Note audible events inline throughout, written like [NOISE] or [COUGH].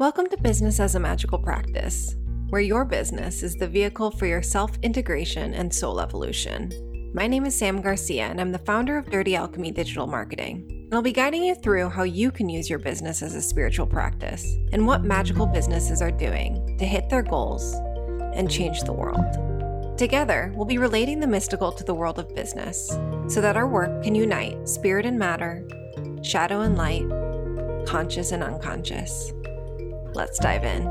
Welcome to Business as a Magical Practice, where your business is the vehicle for your self integration and soul evolution. My name is Sam Garcia, and I'm the founder of Dirty Alchemy Digital Marketing. And I'll be guiding you through how you can use your business as a spiritual practice and what magical businesses are doing to hit their goals and change the world. Together, we'll be relating the mystical to the world of business so that our work can unite spirit and matter, shadow and light, conscious and unconscious. Let's dive in.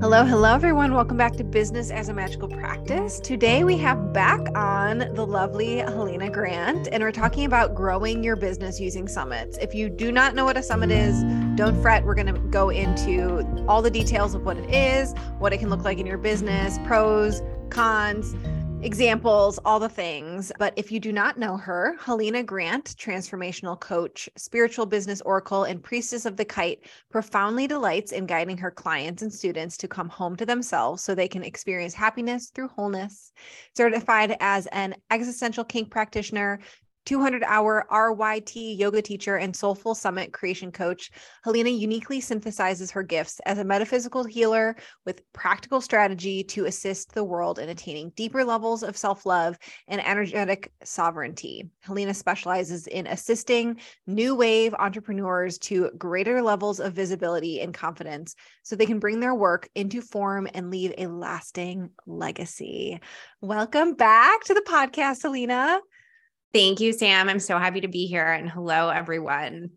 Hello, hello, everyone. Welcome back to Business as a Magical Practice. Today we have back on the lovely Helena Grant, and we're talking about growing your business using summits. If you do not know what a summit is, don't fret. We're going to go into all the details of what it is, what it can look like in your business, pros, cons examples, all the things. But if you do not know her, Helena Grant, transformational coach, spiritual business oracle, and priestess of the kite, profoundly delights in guiding her clients and students to come home to themselves so they can experience happiness through wholeness. Certified as an existential kink practitioner, 200 hour RYT yoga teacher and Soulful Summit creation coach, Helena uniquely synthesizes her gifts as a metaphysical healer with practical strategy to assist the world in attaining deeper levels of self love and energetic sovereignty. Helena specializes in assisting new wave entrepreneurs to greater levels of visibility and confidence so they can bring their work into form and leave a lasting legacy. Welcome back to the podcast, Helena. Thank you, Sam. I'm so happy to be here. And hello, everyone.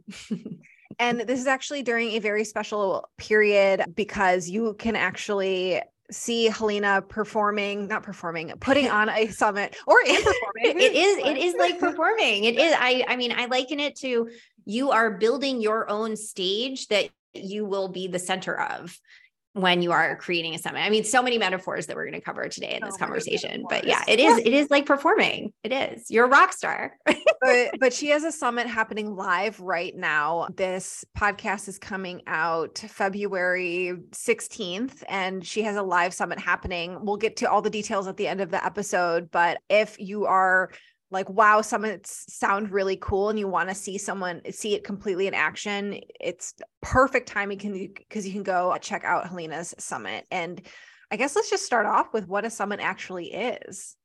[LAUGHS] and this is actually during a very special period because you can actually see Helena performing, not performing, putting [LAUGHS] on a summit or in performing. it is, it is like performing. It is. I I mean, I liken it to you are building your own stage that you will be the center of when you are creating a summit. I mean, so many metaphors that we're going to cover today in this conversation. But yeah, it is it is like performing. It is. You're a rock star. [LAUGHS] but but she has a summit happening live right now. This podcast is coming out February 16th and she has a live summit happening. We'll get to all the details at the end of the episode, but if you are like wow summits sound really cool and you want to see someone see it completely in action it's perfect timing can because you can go check out helena's summit and i guess let's just start off with what a summit actually is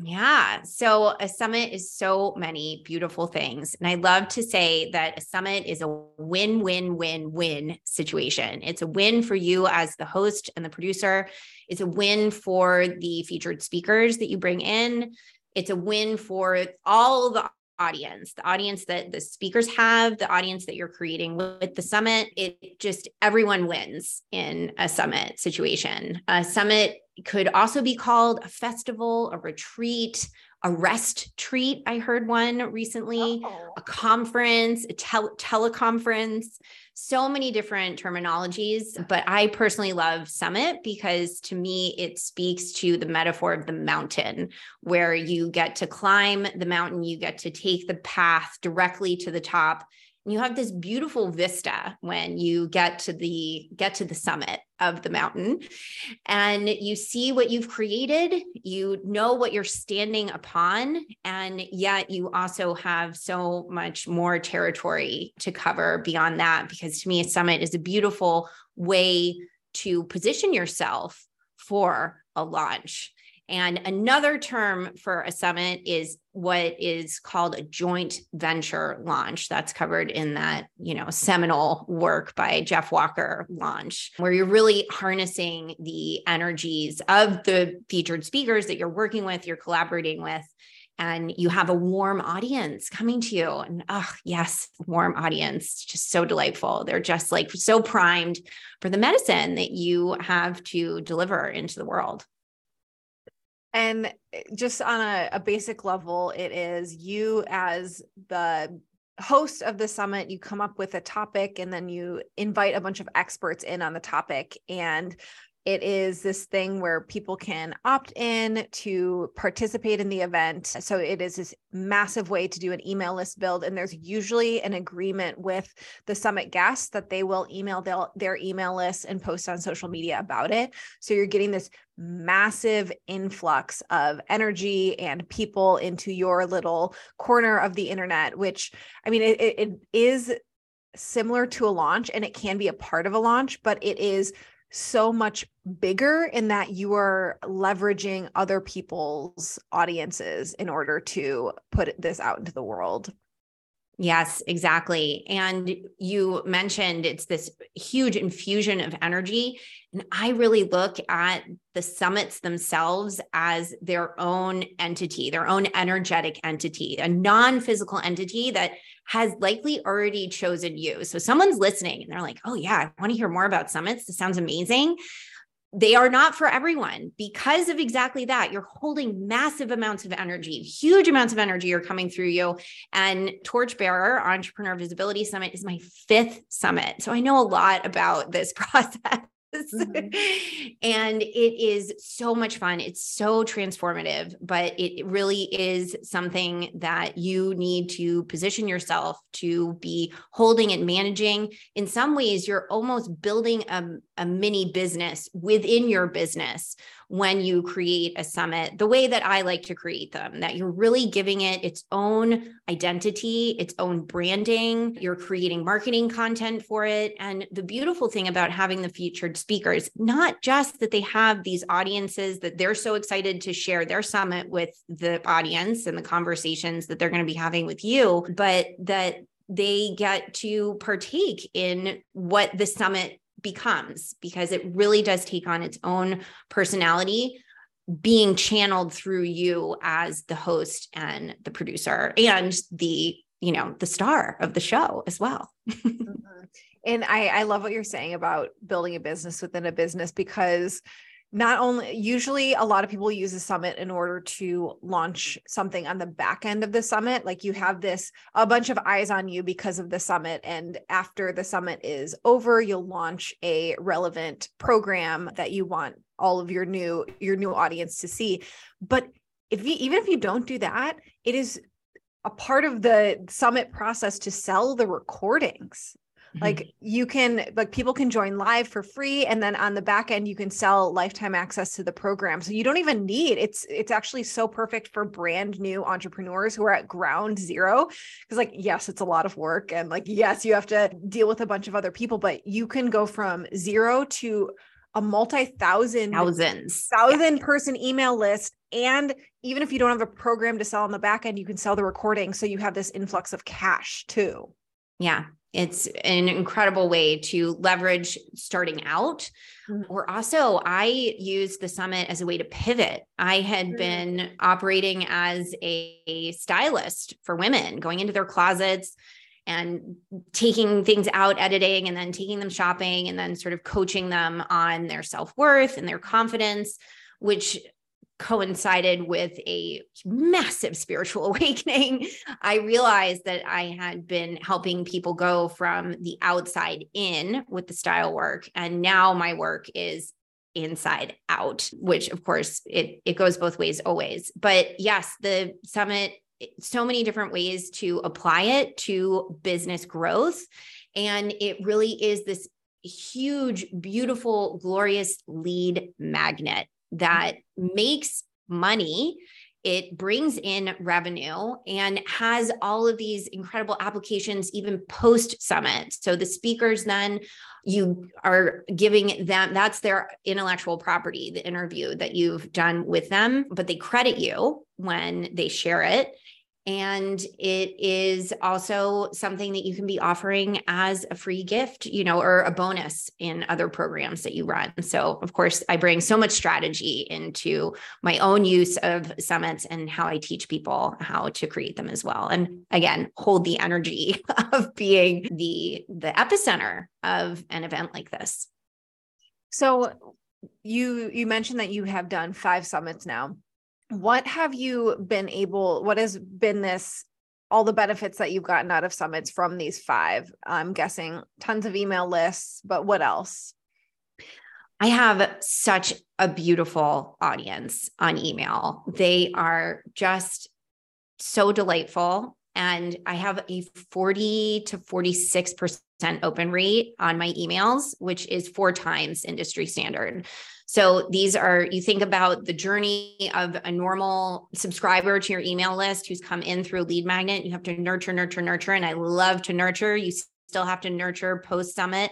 yeah. So a summit is so many beautiful things. And I love to say that a summit is a win, win, win, win situation. It's a win for you as the host and the producer. It's a win for the featured speakers that you bring in it's a win for all the audience, the audience that the speakers have, the audience that you're creating with the summit. It just everyone wins in a summit situation. A summit could also be called a festival, a retreat, a rest treat. I heard one recently, oh. a conference, a tel- teleconference, so many different terminologies. But I personally love summit because to me, it speaks to the metaphor of the mountain, where you get to climb the mountain, you get to take the path directly to the top you have this beautiful vista when you get to the get to the summit of the mountain. And you see what you've created you know what you're standing upon and yet you also have so much more territory to cover beyond that because to me a summit is a beautiful way to position yourself for a launch and another term for a summit is what is called a joint venture launch. That's covered in that, you know, seminal work by Jeff Walker launch, where you're really harnessing the energies of the featured speakers that you're working with, you're collaborating with, and you have a warm audience coming to you. And oh, yes, warm audience, just so delightful. They're just like so primed for the medicine that you have to deliver into the world. And eh, just on a, a basic level, it is you as the host of the summit, you come up with a topic and then you invite a bunch of experts in on the topic. And it is this thing where people can opt in to participate in the event. So it is this massive way to do an email list build. And there's usually an agreement with the summit guests that they will email their, their email list and post on social media about it. So you're getting this massive influx of energy and people into your little corner of the internet, which I mean, it, it is similar to a launch and it can be a part of a launch, but it is so much bigger in that you are leveraging other people's audiences in order to put this out into the world. Yes, exactly. And you mentioned it's this huge infusion of energy. And I really look at the summits themselves as their own entity, their own energetic entity, a non physical entity that has likely already chosen you. So someone's listening and they're like, oh, yeah, I want to hear more about summits. This sounds amazing they are not for everyone because of exactly that. You're holding massive amounts of energy, huge amounts of energy are coming through you. And Torchbearer Entrepreneur Visibility Summit is my fifth summit. So I know a lot about this [LAUGHS] process. Mm-hmm. [LAUGHS] and it is so much fun. It's so transformative, but it really is something that you need to position yourself to be holding and managing. In some ways, you're almost building a, a mini business within your business when you create a summit the way that I like to create them, that you're really giving it its own identity, its own branding. You're creating marketing content for it. And the beautiful thing about having the featured speakers, not just that they have these audiences that they're so excited to share their summit with the audience and the conversations that they're going to be having with you, but that they get to partake in what the summit becomes because it really does take on its own personality being channeled through you as the host and the producer and the you know the star of the show as well [LAUGHS] mm-hmm. and i i love what you're saying about building a business within a business because not only usually a lot of people use a summit in order to launch something on the back end of the summit like you have this a bunch of eyes on you because of the summit and after the summit is over you'll launch a relevant program that you want all of your new your new audience to see but if you even if you don't do that it is a part of the summit process to sell the recordings. Like [LAUGHS] you can like people can join live for free and then on the back end you can sell lifetime access to the program. So you don't even need it's it's actually so perfect for brand new entrepreneurs who are at ground zero because like yes, it's a lot of work and like yes, you have to deal with a bunch of other people but you can go from zero to a multi-thousand thousands thousand yeah. person email list and even if you don't have a program to sell on the back end you can sell the recording so you have this influx of cash too yeah it's an incredible way to leverage starting out. Mm-hmm. Or also, I use the summit as a way to pivot. I had mm-hmm. been operating as a, a stylist for women, going into their closets and taking things out, editing, and then taking them shopping, and then sort of coaching them on their self worth and their confidence, which coincided with a massive spiritual [LAUGHS] awakening, I realized that I had been helping people go from the outside in with the style work. And now my work is inside out, which of course it, it goes both ways always. But yes, the summit, so many different ways to apply it to business growth. And it really is this huge, beautiful, glorious lead magnet that makes money it brings in revenue and has all of these incredible applications even post summit so the speakers then you are giving them that's their intellectual property the interview that you've done with them but they credit you when they share it and it is also something that you can be offering as a free gift, you know, or a bonus in other programs that you run. So, of course, I bring so much strategy into my own use of summits and how I teach people how to create them as well. And again, hold the energy [LAUGHS] of being the the epicenter of an event like this. So, you you mentioned that you have done 5 summits now what have you been able what has been this all the benefits that you've gotten out of summits from these five? I'm guessing tons of email lists but what else? I have such a beautiful audience on email. They are just so delightful. And i have a 40 to 46% open rate on my emails which is four times industry standard so these are, you think about the journey of a normal subscriber to your email list who's come in through lead magnet. You have to nurture, nurture, nurture. And I love to nurture. You still have to nurture post summit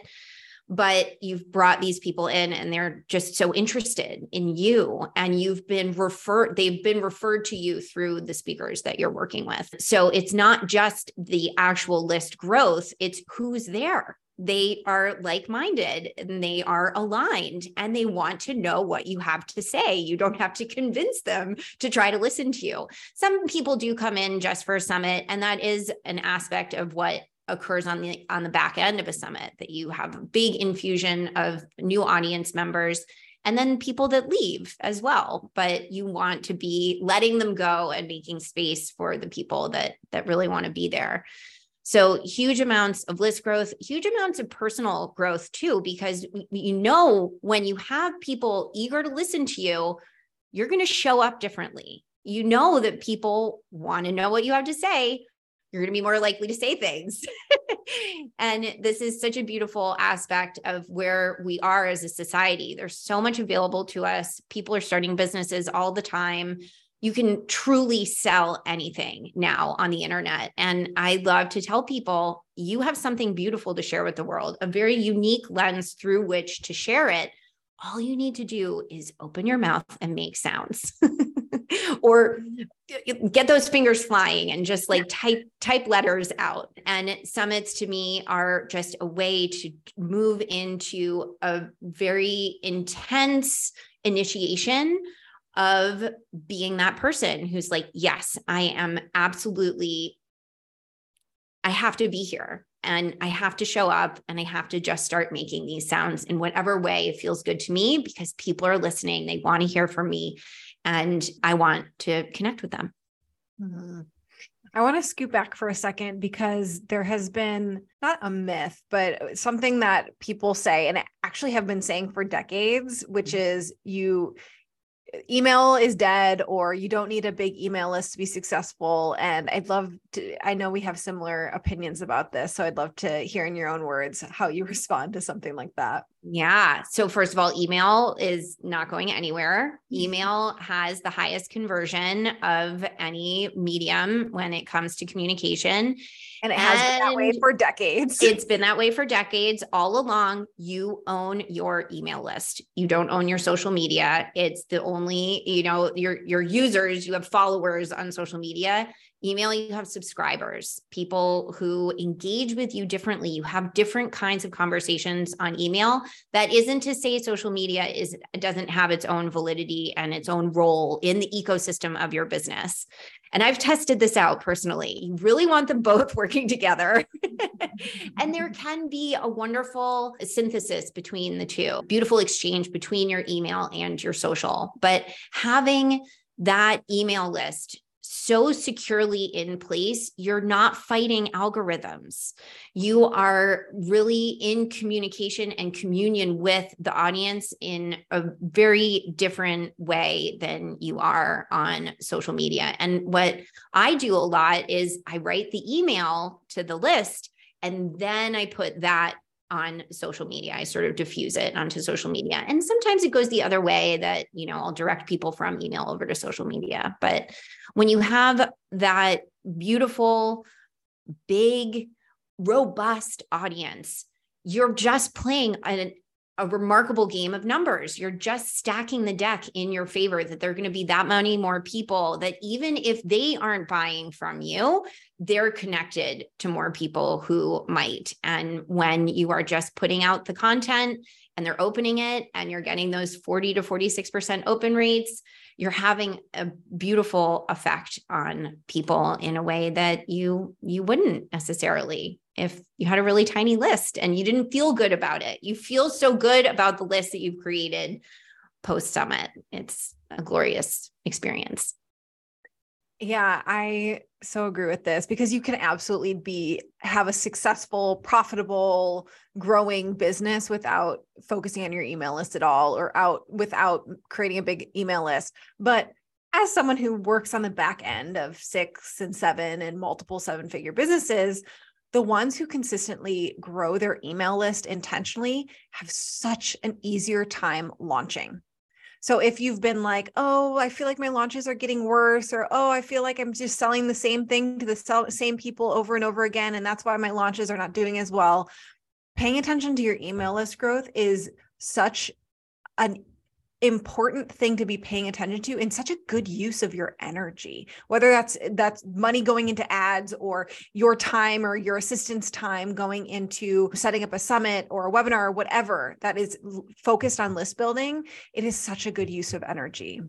but you've brought these people in and they're just so interested in you and you've been referred they've been referred to you through the speakers that you're working with so it's not just the actual list growth it's who's there they are like minded and they are aligned and they want to know what you have to say. You don't have to convince them to try to listen to you. Some people do come in just for a summit, and that is an aspect of what occurs on the on the back end of a summit that you have a big infusion of new audience members and then people that leave as well but you want to be letting them go and making space for the people that that really want to be there so huge amounts of list growth huge amounts of personal growth too because you know when you have people eager to listen to you you're going to show up differently you know that people want to know what you have to say you're going to be more likely to say things. [LAUGHS] and this is such a beautiful aspect of where we are as a society. There's so much available to us. People are starting businesses all the time. You can truly sell anything now on the internet. And I love to tell people you have something beautiful to share with the world, a very unique lens through which to share it. All you need to do is open your mouth and make sounds. [LAUGHS] or get those fingers flying and just like type type letters out and summits to me are just a way to move into a very intense initiation of being that person who's like yes i am absolutely i have to be here and I have to show up and I have to just start making these sounds in whatever way it feels good to me because people are listening. They want to hear from me and I want to connect with them. Mm-hmm. I want to scoot back for a second because there has been not a myth, but something that people say and actually have been saying for decades, which mm-hmm. is you email is dead or you don't need a big email list to be successful. And i'd love to i know we have similar opinions about this so i'd love to hear in your own words how you [LAUGHS] respond to something like that yeah so first of all email is not going anywhere mm-hmm. email has the highest conversion of any medium when it comes to communication and it has and been that way for decades. It's been that way for decades. All along, you own your email list. You don't own your social media. It's the only, you know, your your users, you have followers on social media. Email, you have subscribers, people who engage with you differently. You have different kinds of conversations on email. That isn't to say social media is doesn't have its own validity and its own role in the ecosystem of your business. And I've tested this out personally. You really want them both [LAUGHS] working together. and there [LAUGHS] can be a wonderful synthesis between the two, beautiful exchange between your email and your social. But having that email list so securely in place, you're not fighting algorithms. You are really in communication and communion with the audience in a very different way than you are on social media. And what I do a lot is I write the email to the list and then I put that on social media. I sort of diffuse it onto social media. And sometimes it goes the other way that, you know, I'll direct people from email over to social media. But when you have that beautiful, big, robust audience, you're just playing an, a remarkable game of numbers. You're just stacking the deck in your favor that there are going to be that many more people that even if they aren't buying from you, they're connected to more people who might. And when you are just putting out the content and they're opening it and you're getting those 40 to 46% open rates, you're having a beautiful effect on people in a way that you you wouldn't necessarily if you had a really tiny list and you didn't feel good about it. You feel so good about the list that you've created post summit. It's a glorious experience. Yeah, I so agree with this because you can absolutely be have a successful, profitable, growing business without focusing on your email list at all or out without creating a big email list. But as someone who works on the back end of six and seven and multiple seven figure businesses, the ones who consistently grow their email list intentionally have such an easier time launching So if you've been like, oh, I feel like my launches are getting worse, or oh, I feel like I'm just selling the same thing to the same people over and over again, and that's why my launches are not doing as well, paying attention to your email list growth is such an important thing to be paying attention to and such a good use of your energy whether that's that's money going into ads or your time or your assistant's time going into setting up a summit or a webinar or whatever that is focused on list building it is such a good use of energy.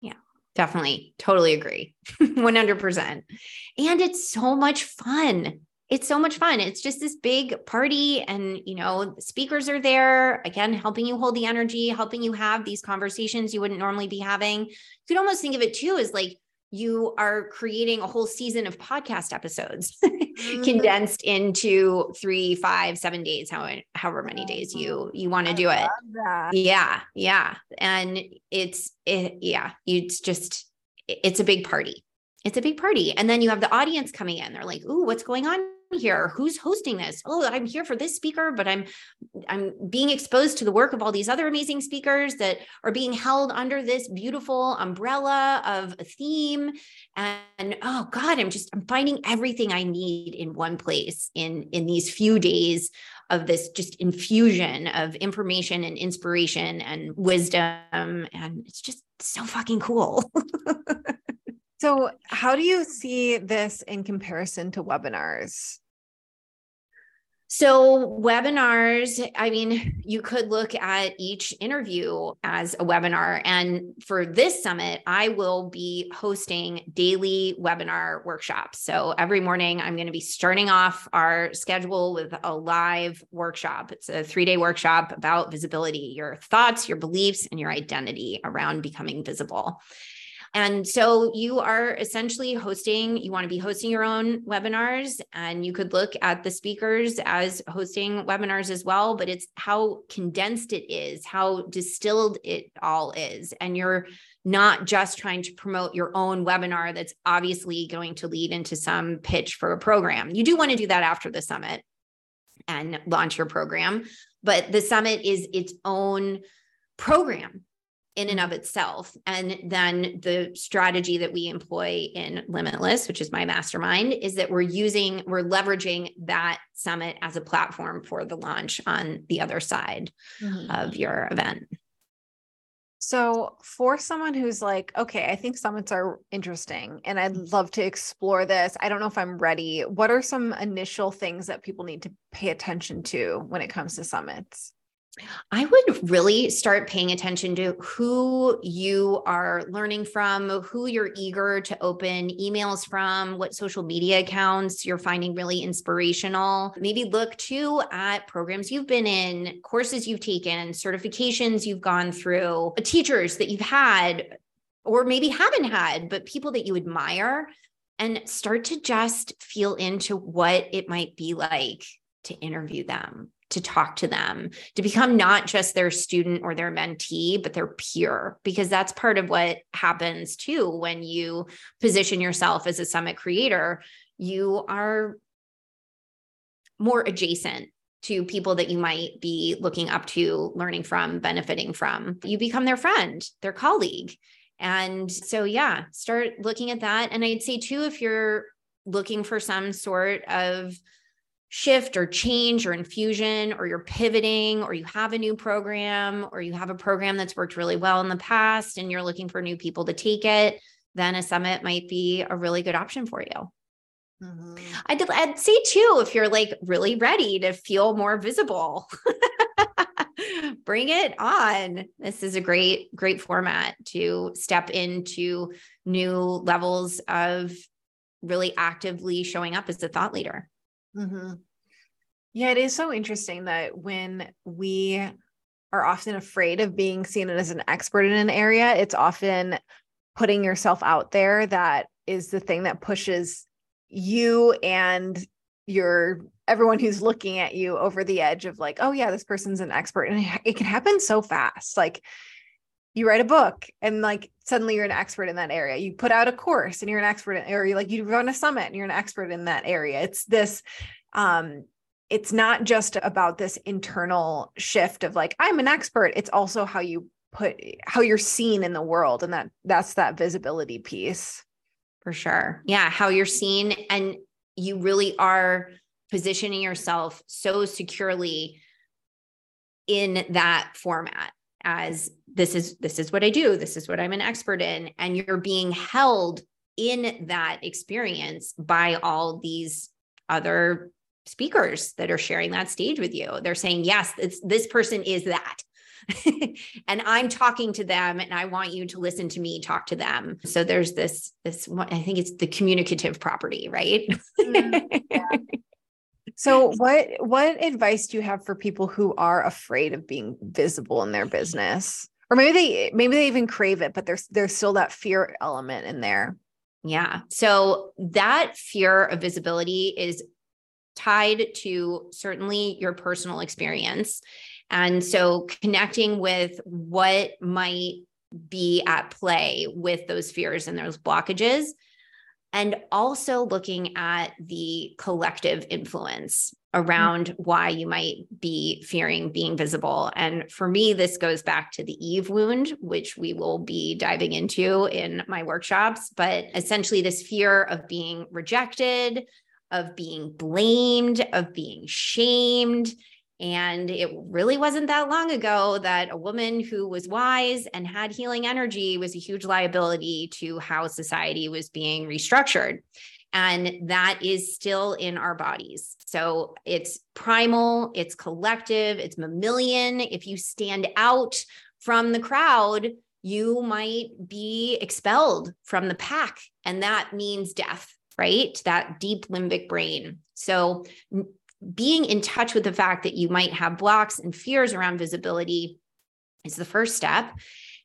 Yeah definitely. Totally agree. [LAUGHS] 100% and it's so much fun it's so much fun. It's just this big party, and you know, speakers are there again, helping you hold the energy, helping you have these conversations you wouldn't normally be having. You could almost think of it too as like you are creating a whole season of podcast episodes [LAUGHS] mm-hmm. condensed into three, five, seven days, how, however many days you you want to do it. That. Yeah, yeah, and it's it, yeah, it's just it's a big party. It's a big party, and then you have the audience coming in. They're like, "Ooh, what's going on here. Who's hosting this? Oh i'm here for this speaker but i'm i'm being exposed to the work of all these other amazing speakers that are being held under this beautiful umbrella of a theme. And oh god i'm just i'm finding everything i need in one place in in these few days of this just infusion of information and inspiration and wisdom. And it's just so fucking cool. [LAUGHS] So, how do you see this in comparison to webinars? So, webinars, I mean, you could look at each interview as a webinar. And for this summit, I will be hosting daily webinar workshops. So, every morning, I'm going to be starting off our schedule with a live workshop. It's a three day workshop about visibility, your thoughts, your beliefs, and your identity around becoming visible. And so you are essentially hosting, you want to be hosting your own webinars, and you could look at the speakers as hosting webinars as well. But it's how condensed it is, how distilled it all is. And you're not just trying to promote your own webinar that's obviously going to lead into some pitch for a program. You do want to do that after the summit and launch your program, but the summit is its own program in and of itself. And then the strategy that we employ in Limitless, which is my mastermind, is that we're using, we're leveraging that summit as a platform for the launch on the other side mm-hmm. of your event. So, for someone who's like, okay, I think summits are interesting and I'd love to explore this. I don't know if I'm ready. What are some initial things that people need to pay attention to when it comes to summits? I would really start paying attention to who you are learning from, who you're eager to open emails from, what social media accounts you're finding really inspirational. Maybe look too at programs you've been in, courses you've taken, certifications you've gone through, teachers that you've had, or maybe haven't had, but people that you admire, and start to just feel into what it might be like to interview them to talk to them, to become not just their student or their mentee, but their peer, because that's part of what happens too when you position yourself as a summit creator. You are more adjacent to people that you might be looking up to, learning from, benefiting from. You become their friend, their colleague. And so, yeah, start looking at that. And I'd say, too, if you're looking for some sort of shift or change or infusion or you're pivoting or you have a new program or you have a program that's worked really well in the past and you're looking for new people to take it, then a summit might be a really good option for you. Mm-hmm. I'd, I'd say too, if you're like really ready to feel more visible, [LAUGHS] bring it on. This is a great, great format to step into new levels of really actively showing up as a thought leader. Mm-hmm. Yeah, it is so interesting that when we are often afraid of being seen as an expert in an area, it's often putting yourself out there that is the thing that pushes you and your everyone who's looking at you over the edge of like, oh yeah, this person's an expert. And it can happen so fast. Like you write a book and like suddenly you're an expert in that area. You put out a course and you're an expert in, or you like you run a summit and you're an expert in that area. It's this um it's not just about this internal shift of like I'm an expert. It's also how you put how you're seen in the world and that that's that visibility piece for sure yeah how you're seen and you really are positioning yourself so securely in that format as this is this is what I do. This is what I'm an expert in. And you're being held in that experience by all these other speakers that are sharing that stage with you. They're saying yes this person is that. [LAUGHS] And i'm talking to them and i want you to listen to me talk to them. So there's this this i think it's the communicative property right? Mm, yeah. [LAUGHS] so what what advice do you have for people who are afraid of being visible in their business or maybe they maybe they even crave it but there's there's still that fear element in there. Yeah. So that fear of visibility is tied to certainly your personal experience. And so connecting with what might be at play with those fears and those blockages, and also looking at the collective influence around mm-hmm. why you might be fearing being visible. And for me, this goes back to the Eve wound, which we will be diving into in my workshops. But essentially, this fear of being rejected, of being blamed, of being shamed, and it really wasn't that long ago that a woman who was wise and had healing energy was a huge liability to how society was being restructured. And that is still in our bodies. So it's primal, it's collective, it's mammalian. If you stand out from the crowd, you might be expelled from the pack. And that means death, right? That deep limbic brain. So being in touch with the fact that you might have blocks and fears around visibility is the first step.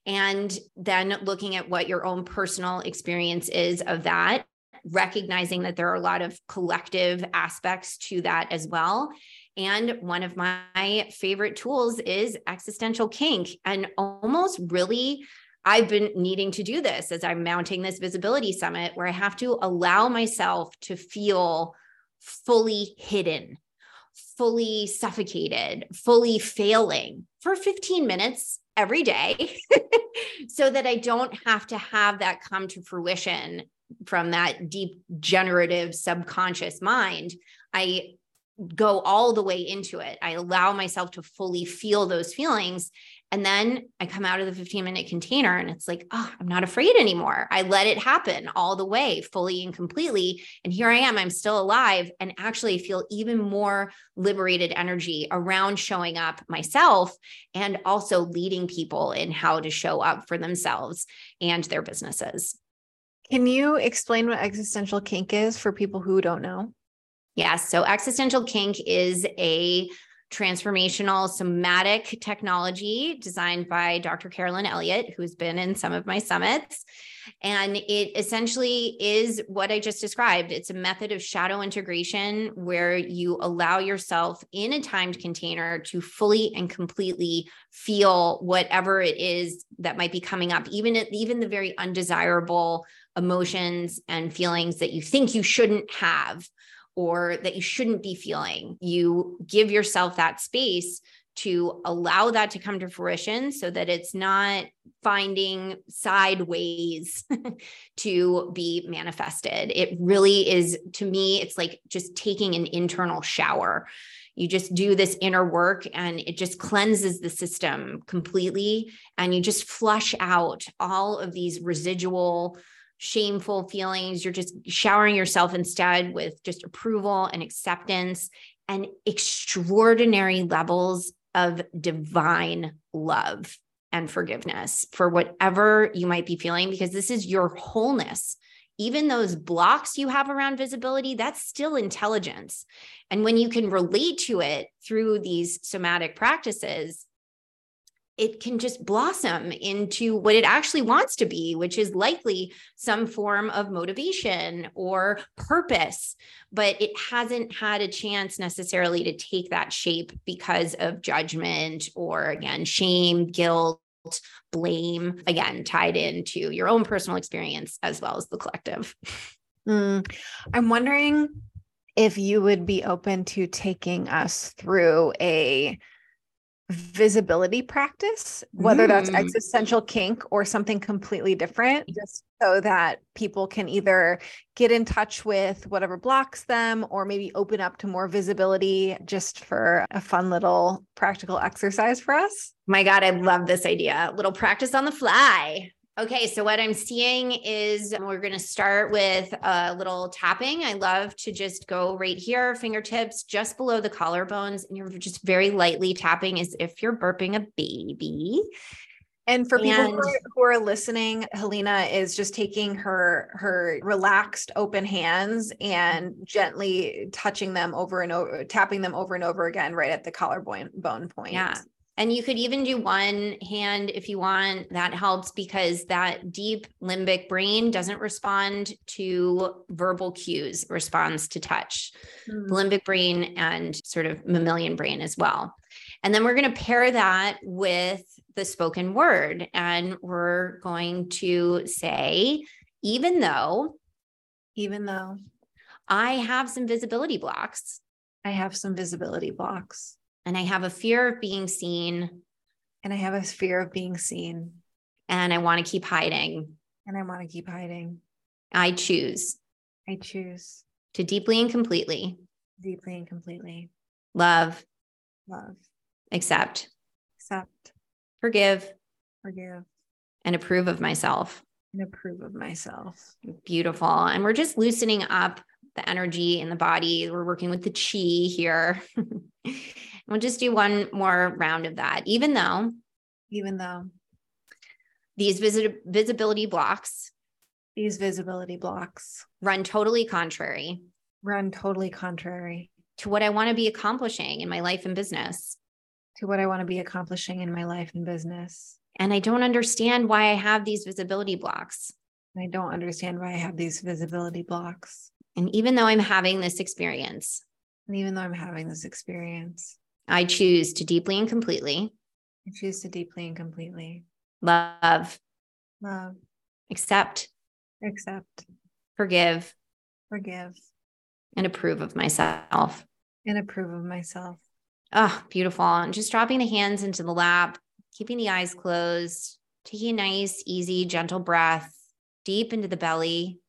And then looking at what your own personal experience is of that, recognizing that there are a lot of collective aspects to that as well. And one of my favorite tools is existential kink. And almost really, I've been needing to do this as I'm mounting this visibility summit where I have to allow myself to feel fully hidden fully suffocated, fully failing for 15 minutes every day [LAUGHS] so that I don't have to have that come to fruition from that deep generative subconscious mind. I go all the way into it. I allow myself to fully feel those feelings. And then I come out of the 15 minute container and it's like, oh, I'm not afraid anymore. I let it happen all the way, fully and completely. And here I am, I'm still alive and actually feel even more liberated energy around showing up myself and also leading people in how to show up for themselves and their businesses. Can you explain what existential kink is for people who don't know? Yes. So existential kink is a transformational somatic technology designed by Dr. Carolyn Elliott, who's been in some of my summits. And it essentially is what I just described. It's a method of shadow integration where you allow yourself in a timed container to fully and completely feel whatever it is that might be coming up, even, even the very undesirable emotions and feelings that you think you shouldn't have or that you shouldn't be feeling. You give yourself that space to allow that to come to fruition so that it's not finding sideways [LAUGHS] to be manifested. It really is, to me, it's like just taking an internal shower. You just do this inner work and it just cleanses the system completely. And you just flush out all of these residual shameful feelings. You're just showering yourself instead with just approval and acceptance and extraordinary levels of divine love and forgiveness for whatever you might be feeling, because this is your wholeness. Even those blocks you have around visibility, that's still intelligence. And when you can relate to it through these somatic practices, it can just blossom into what it actually wants to be, which is likely some form of motivation or purpose, but it hasn't had a chance necessarily to take that shape because of judgment or, again, shame, guilt, blame, again, tied into your own personal experience as well as the collective. Mm. I'm wondering if you would be open to taking us through a visibility practice, whether that's Mm. existential kink or something completely different, just so that people can either get in touch with whatever blocks them or maybe open up to more visibility just for a fun little practical exercise for us. My God, I love this idea. Little practice on the fly. Okay, so what I'm seeing is we're going to start with a little tapping. I love to just go right here, fingertips just below the collarbones, and you're just very lightly tapping as if you're burping a baby. And for people who are, who are listening, Helena is just taking her her relaxed open hands and gently touching them over and over, tapping them over and over again right at the collarbone bone point. Yeah. And you could even do one hand if you want. That helps because that deep limbic brain doesn't respond to verbal cues, responds to touch. Mm. limbic brain and sort of mammalian brain as well. And then we're going to pair that with the spoken word. And we're going to say, even though Even though I have some visibility blocks I have some visibility blocks and I have a fear of being seen. And I have a fear of being seen. And I want to keep hiding, and I want to keep hiding, I choose I choose. to deeply and completely deeply and completely. love, love, accept, accept, forgive, forgive, and approve of myself. and approve of myself. Beautiful. And we're just loosening up the energy in the body. We're working with the chi here. [LAUGHS] we'll just do one more round of that. Even though Even though these visit- visibility blocks these visibility blocks run totally contrary run totally contrary to what I want to be accomplishing in my life and business. to what I want to be accomplishing in my life and business. And I don't understand why I have these visibility blocks. I don't understand why I have these visibility blocks. And even though I'm having this experience, And even though I'm having this experience, I choose to deeply and completely I choose to deeply and completely love, love, accept, accept, forgive, forgive, and approve of myself. and approve of myself. Oh, beautiful. And just dropping the hands into the lap, keeping the eyes closed, taking a nice, easy, gentle breath deep into the belly.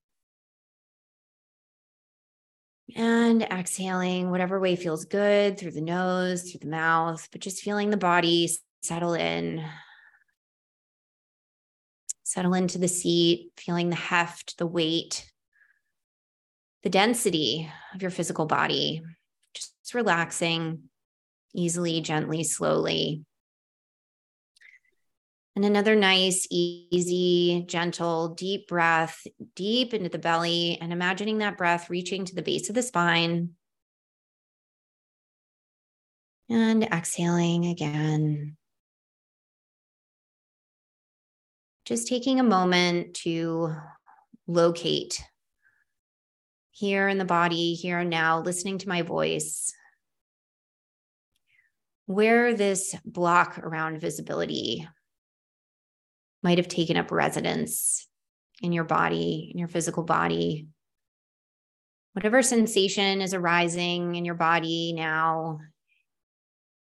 And exhaling whatever way feels good through the nose, through the mouth, but just feeling the body settle in. Settle into the seat, feeling the heft, the weight, the density of your physical body. Just relaxing easily, gently, slowly. And another nice, easy, gentle, deep breath deep into the belly and imagining that breath reaching to the base of the spine. And exhaling again. Just taking a moment to locate here in the body, here and now, listening to my voice where this block around visibility might have taken up residence in your body, in your physical body. Whatever sensation is arising in your body now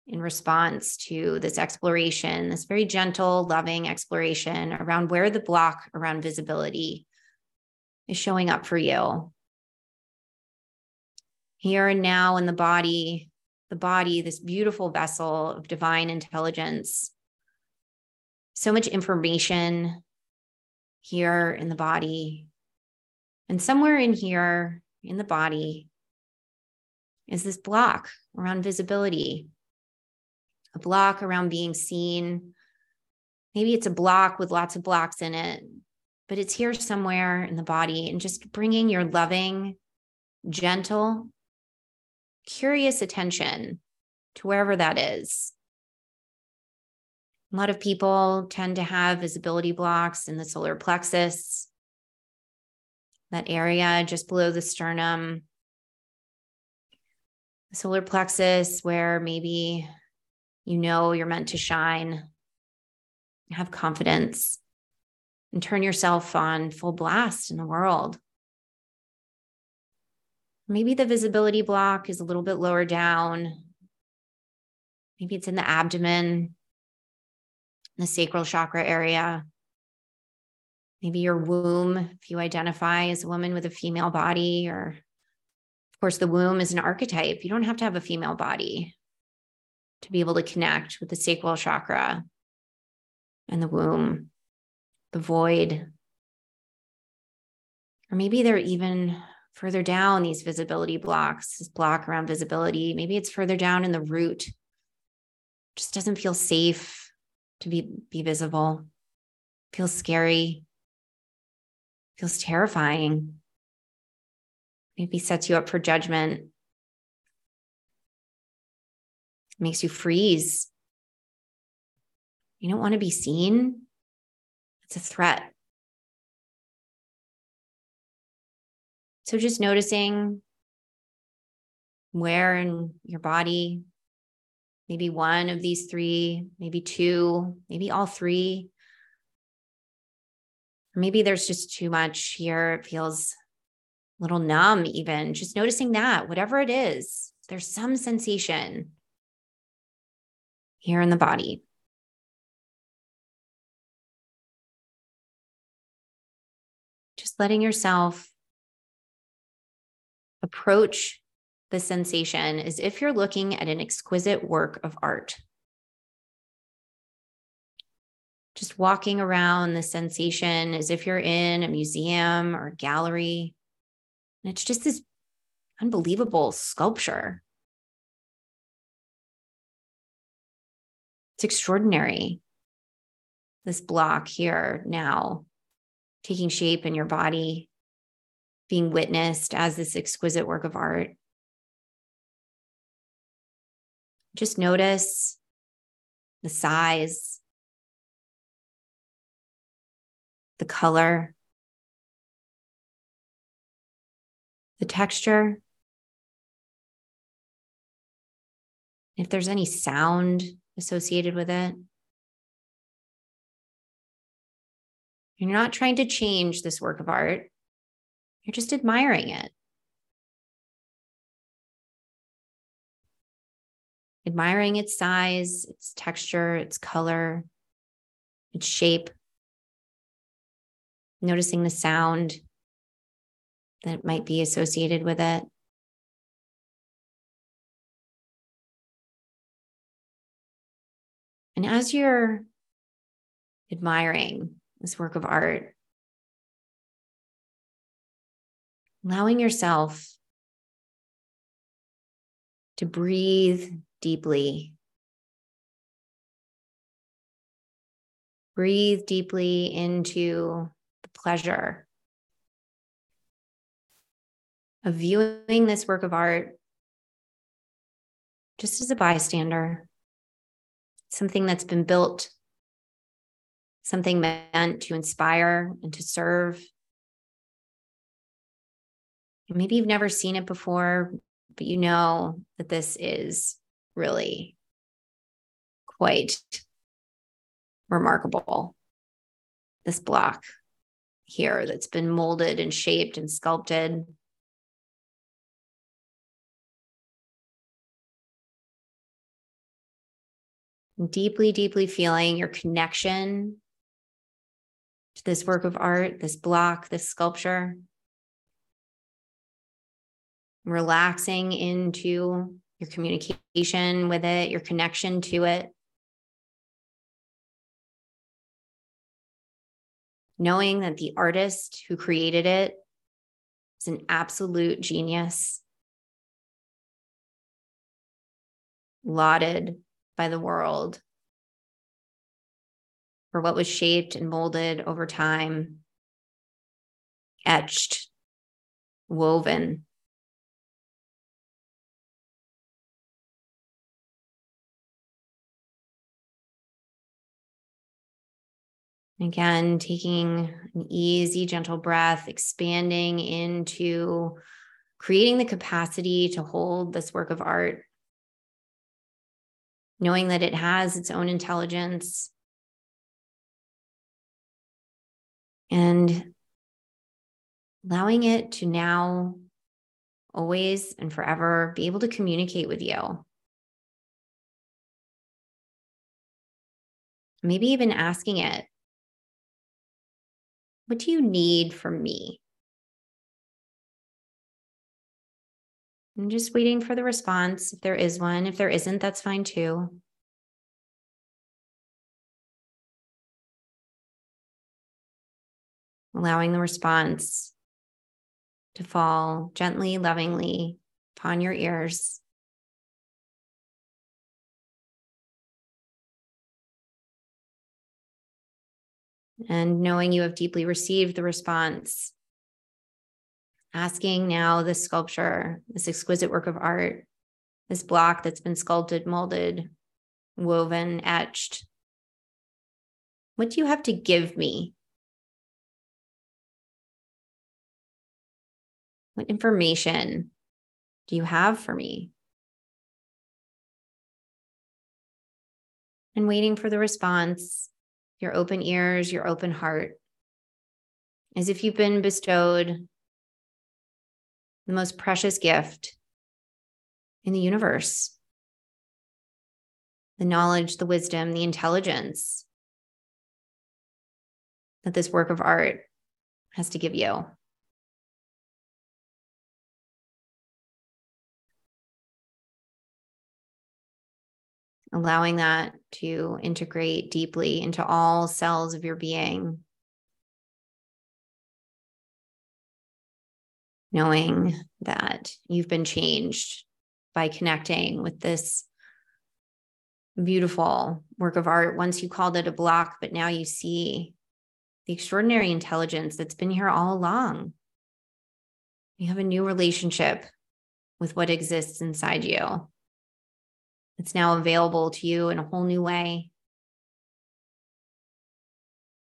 in response to this exploration, this very gentle, loving exploration around where the block around visibility is showing up for you. Here and now in the body, the body, this beautiful vessel of divine intelligence. So much information here in the body. And somewhere in here in the body is this block around visibility, a block around being seen. Maybe it's a block with lots of blocks in it, but it's here somewhere in the body. And just bringing your loving, gentle, curious attention to wherever that is. A lot of people tend to have visibility blocks in the solar plexus, that area just below the sternum. The solar plexus, where maybe you know you're meant to shine, have confidence, and turn yourself on full blast in the world. Maybe the visibility block is a little bit lower down Maybe it's in the abdomen, the sacral chakra area. Maybe your womb, if you identify as a woman with a female body, or of course, the womb is an archetype. You don't have to have a female body to be able to connect with the sacral chakra and the womb, the void. Or maybe they're even further down these visibility blocks, this block around visibility. Maybe it's further down in the root. Just doesn't feel safe to be, be visible. Feels scary. Feels terrifying. Maybe sets you up for judgment. Makes you freeze. You don't want to be seen. It's a threat. So just noticing where in your body, maybe one of these three, maybe two, maybe all three. Maybe there's just too much here. It feels a little numb, even just noticing that, whatever it is, there's some sensation here in the body. Just letting yourself approach the sensation as if you're looking at an exquisite work of art. Just walking around the sensation as if you're in a museum or a gallery. And it's just this unbelievable sculpture. It's extraordinary. This block here now taking shape in your body, being witnessed as this exquisite work of art. Just notice the size, the color, the texture. If there's any sound associated with it. You're not trying to change this work of art, you're just admiring it. Admiring its size, its texture, its color, its shape. Noticing the sound that might be associated with it. And as you're admiring this work of art, allowing yourself to breathe deeply. Breathe deeply into the pleasure of viewing this work of art just as a bystander something that's been built, something meant to inspire and to serve. Maybe you've never seen it before, but you know that this is really quite remarkable. This block here that's been molded and shaped and sculpted deeply, deeply feeling your connection to this work of art, this block, this sculpture. Relaxing into your communication with it, your connection to it. Knowing that the artist who created it is an absolute genius, lauded by the world for what was shaped and molded over time, etched, woven. Again, taking an easy, gentle breath, expanding into creating the capacity to hold this work of art knowing that it has its own intelligence. And allowing it to now always and forever be able to communicate with you. maybe even asking it, what do you need from me? I'm just waiting for the response if there is one. If there isn't, that's fine too. Allowing the response to fall gently, lovingly upon your ears. And knowing you have deeply received the response, asking now this sculpture, this exquisite work of art, this block that's been sculpted, molded, woven, etched. What do you have to give me? What information do you have for me? And waiting for the response, your open ears, your open heart, as if you've been bestowed the most precious gift in the universe the knowledge, the wisdom, the intelligence that this work of art has to give you. Allowing that to integrate deeply into all cells of your being. knowing that you've been changed by connecting with this beautiful work of art. Once you called it a block, but now you see the extraordinary intelligence that's been here all along. You have a new relationship with what exists inside you. It's now available to you in a whole new way.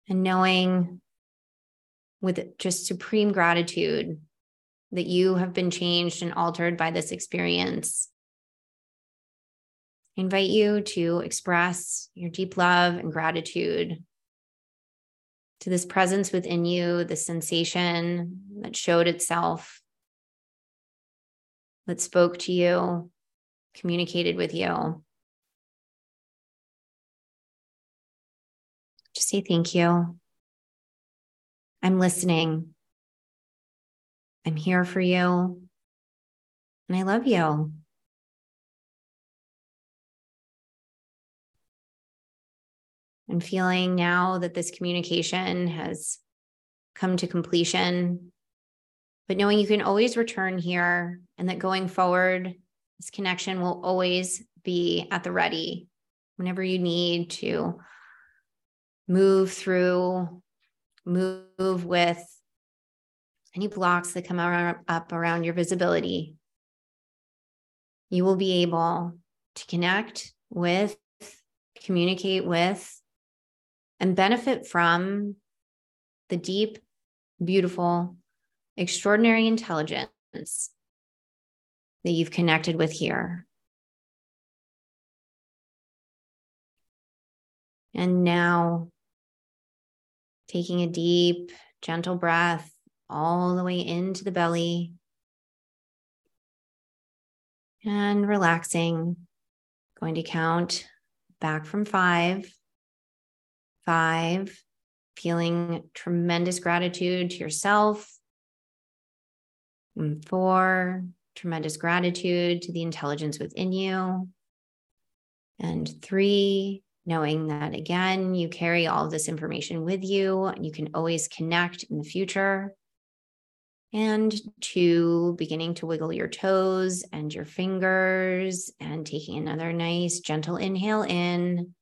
And knowing with just supreme gratitude that you have been changed and altered by this experience. I invite you to express your deep love and gratitude to this presence within you, the sensation that showed itself, that spoke to you, communicated with you. Just say thank you. I'm listening. I'm here for you. And I love you. And feeling now that this communication has come to completion, but knowing you can always return here and that going forward, this connection will always be at the ready whenever you need to move through, move with any blocks that come up around your visibility, you will be able to connect with, communicate with, and benefit from the deep, beautiful, extraordinary intelligence that you've connected with here. And now, taking a deep, gentle breath all the way into the belly and relaxing. Going to count back from five. Five, feeling tremendous gratitude to yourself. And four, tremendous gratitude to the intelligence within you. And three, knowing that again, you carry all this information with you and you can always connect in the future and two, beginning to wiggle your toes and your fingers and taking another nice gentle inhale in.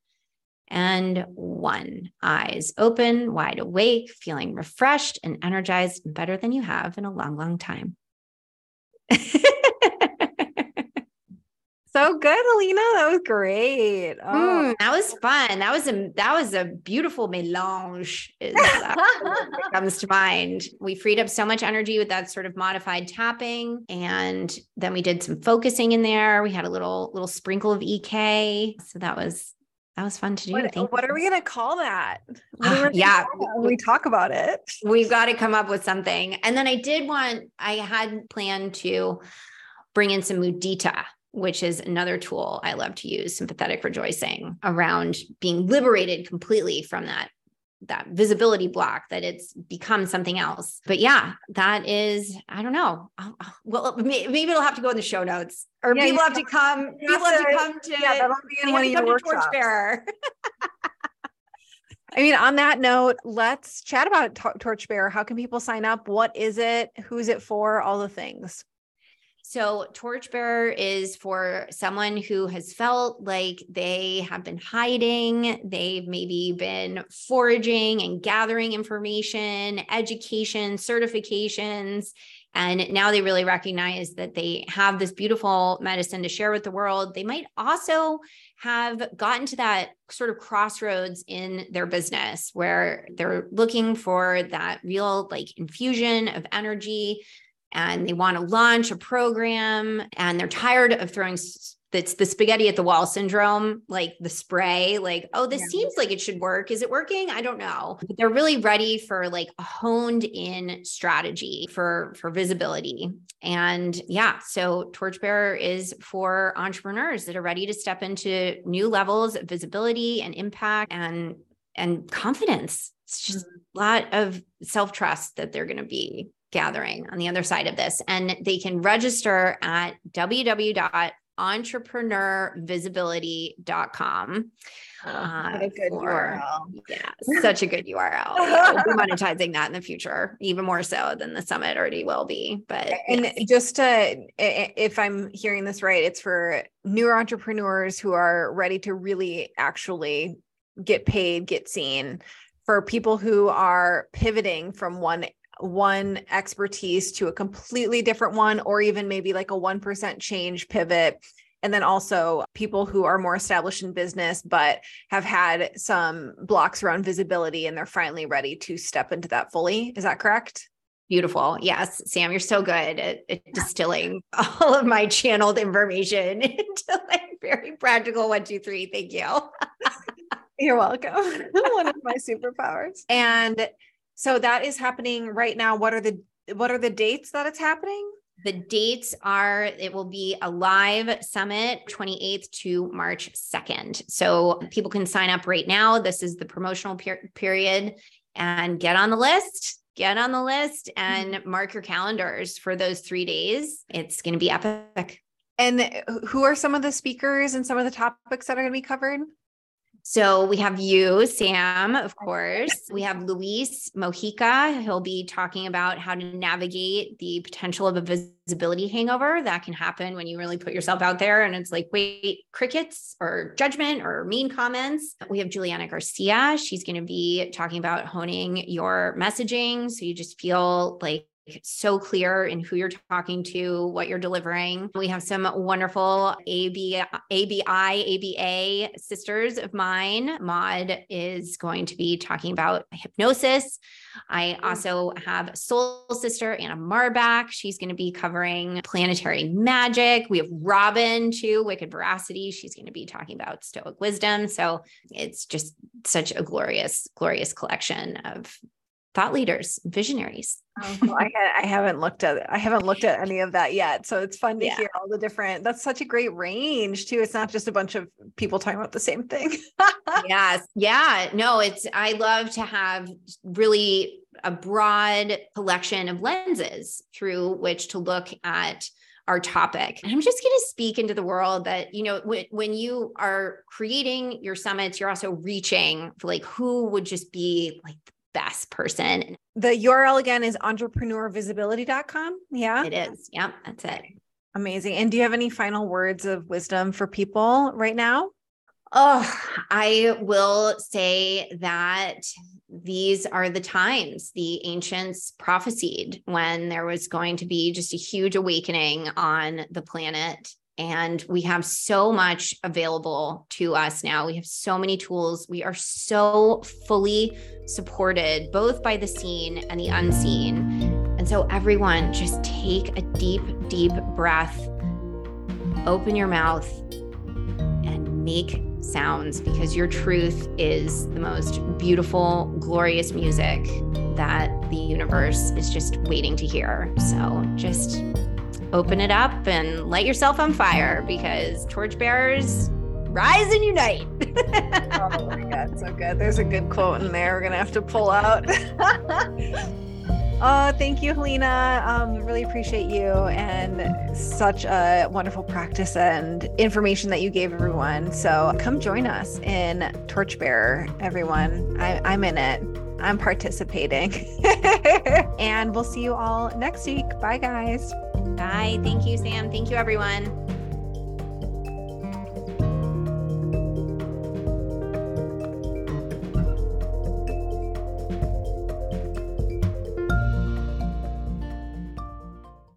And one, eyes open, wide awake, feeling refreshed and energized and better than you have in a long, long time. [LAUGHS] so good, Alina. That was great. Oh. Mm, that was fun. That was a that was a beautiful melange. [LAUGHS] that comes to mind. We freed up so much energy with that sort of modified tapping, and then we did some focusing in there. We had a little little sprinkle of EK. So that was that was fun to do. What, what are we going to call that? Ah, yeah, when we talk about it, we've got to come up with something. And then I did want, I had planned to bring in some mudita which is another tool I love to use, sympathetic rejoicing around being liberated completely from that that visibility block that it's become something else. But yeah, that is, I don't know. well, maybe it'll have to go in the show notes or yeah, people have to come, people have to, come to, yeah, that'll be in one of your workshops. [LAUGHS] I mean, on that note, let's chat about Torchbearer. How can people sign up? What is it? Who's it for? All the things. So, Torchbearer is for someone who has felt like they have been hiding, they've maybe been foraging and gathering information, education, certifications. And now they really recognize that they have this beautiful medicine to share with the world. They might also have gotten to that sort of crossroads in their business where they're looking for that real like infusion of energy and they want to launch a program and they're tired of throwing that's the spaghetti at the wall syndrome, like the spray, like, oh, this yeah. seems like it should work. Is it working? I don't know. But they're really ready for like a honed in strategy for for visibility. And yeah, so Torchbearer is for entrepreneurs that are ready to step into new levels of visibility and impact and and confidence. It's just mm-hmm. a lot of self-trust that they're going to be gathering on the other side of this. And they can register at www.entrepreneurvisibility.com. Uh, a good URL. Yeah, such a good URL. Yeah, [LAUGHS] we'll be monetizing that in the future, even more so than the summit already will be. But and yes. just to, if I'm hearing this right, it's for newer entrepreneurs who are ready to really actually get paid, get seen. For people who are pivoting from one one expertise to a completely different one, or even maybe like a 1% change pivot. And then also people who are more established in business, but have had some blocks around visibility and they're finally ready to step into that fully. Is that correct? Beautiful. Yes. Sam, you're so good at, at distilling [LAUGHS] all of my channeled information [LAUGHS] into like very practical one, two, three. Thank you. [LAUGHS] You're welcome. one of my superpowers. And so that is happening right now. What are the what are the dates that it's happening? The dates are it will be a live summit 28th to March 2nd. So people can sign up right now. This is the promotional per- period and get on the list. Get on the list and mm-hmm. mark your calendars for those 3 days. It's going to be epic. And who are some of the speakers and some of the topics that are going to be covered? So we have you, Sam, of course. We have Luis Mojica. He'll be talking about how to navigate the potential of a visibility hangover that can happen when you really put yourself out there and it's like, wait, crickets or judgment or mean comments. We have Juliana Garcia. She's going to be talking about honing your messaging. So you just feel like so clear in who you're talking to, what you're delivering. We have some wonderful AB, ABI, ABA sisters of mine. Maud is going to be talking about hypnosis. I also have soul sister Anna Marbach. She's going to be covering planetary magic. We have Robin too, Wicked Veracity. She's going to be talking about Stoic wisdom. So it's just such a glorious, glorious collection of thought leaders, visionaries. Oh, cool. I, I, haven't looked at I haven't looked at any of that yet. So it's fun to yeah. hear all the different. That's such a great range too. It's not just a bunch of people talking about the same thing. [LAUGHS] yes. Yeah. No, it's I love to have really a broad collection of lenses through which to look at our topic. And I'm just going to speak into the world that, you know, when, when you are creating your summits, you're also reaching for like who would just be like best person. The URL again is entrepreneurvisibility.com. Yeah. It is. Yep. That's it. Amazing. And do you have any final words of wisdom for people right now? Oh, I will say that these are the times the ancients prophesied when there was going to be just a huge awakening on the planet and we have so much available to us now. We have so many tools. We are so fully supported both by the seen and the unseen. And so, everyone, just take a deep, deep breath, open your mouth, and make sounds because your truth is the most beautiful, glorious music that the universe is just waiting to hear. So, just open it up and light yourself on fire because torchbearers rise and unite. [LAUGHS] oh my God, so good. There's a good quote in there we're going to have to pull out. [LAUGHS] Oh, thank you, Helena. Um, really appreciate you and such a wonderful practice and information that you gave everyone. So come join us in Torchbearer, everyone. I, I'm in it. I'm participating. [LAUGHS] and we'll see you all next week. Bye, guys. Bye. Thank you, Sam. Thank you, everyone.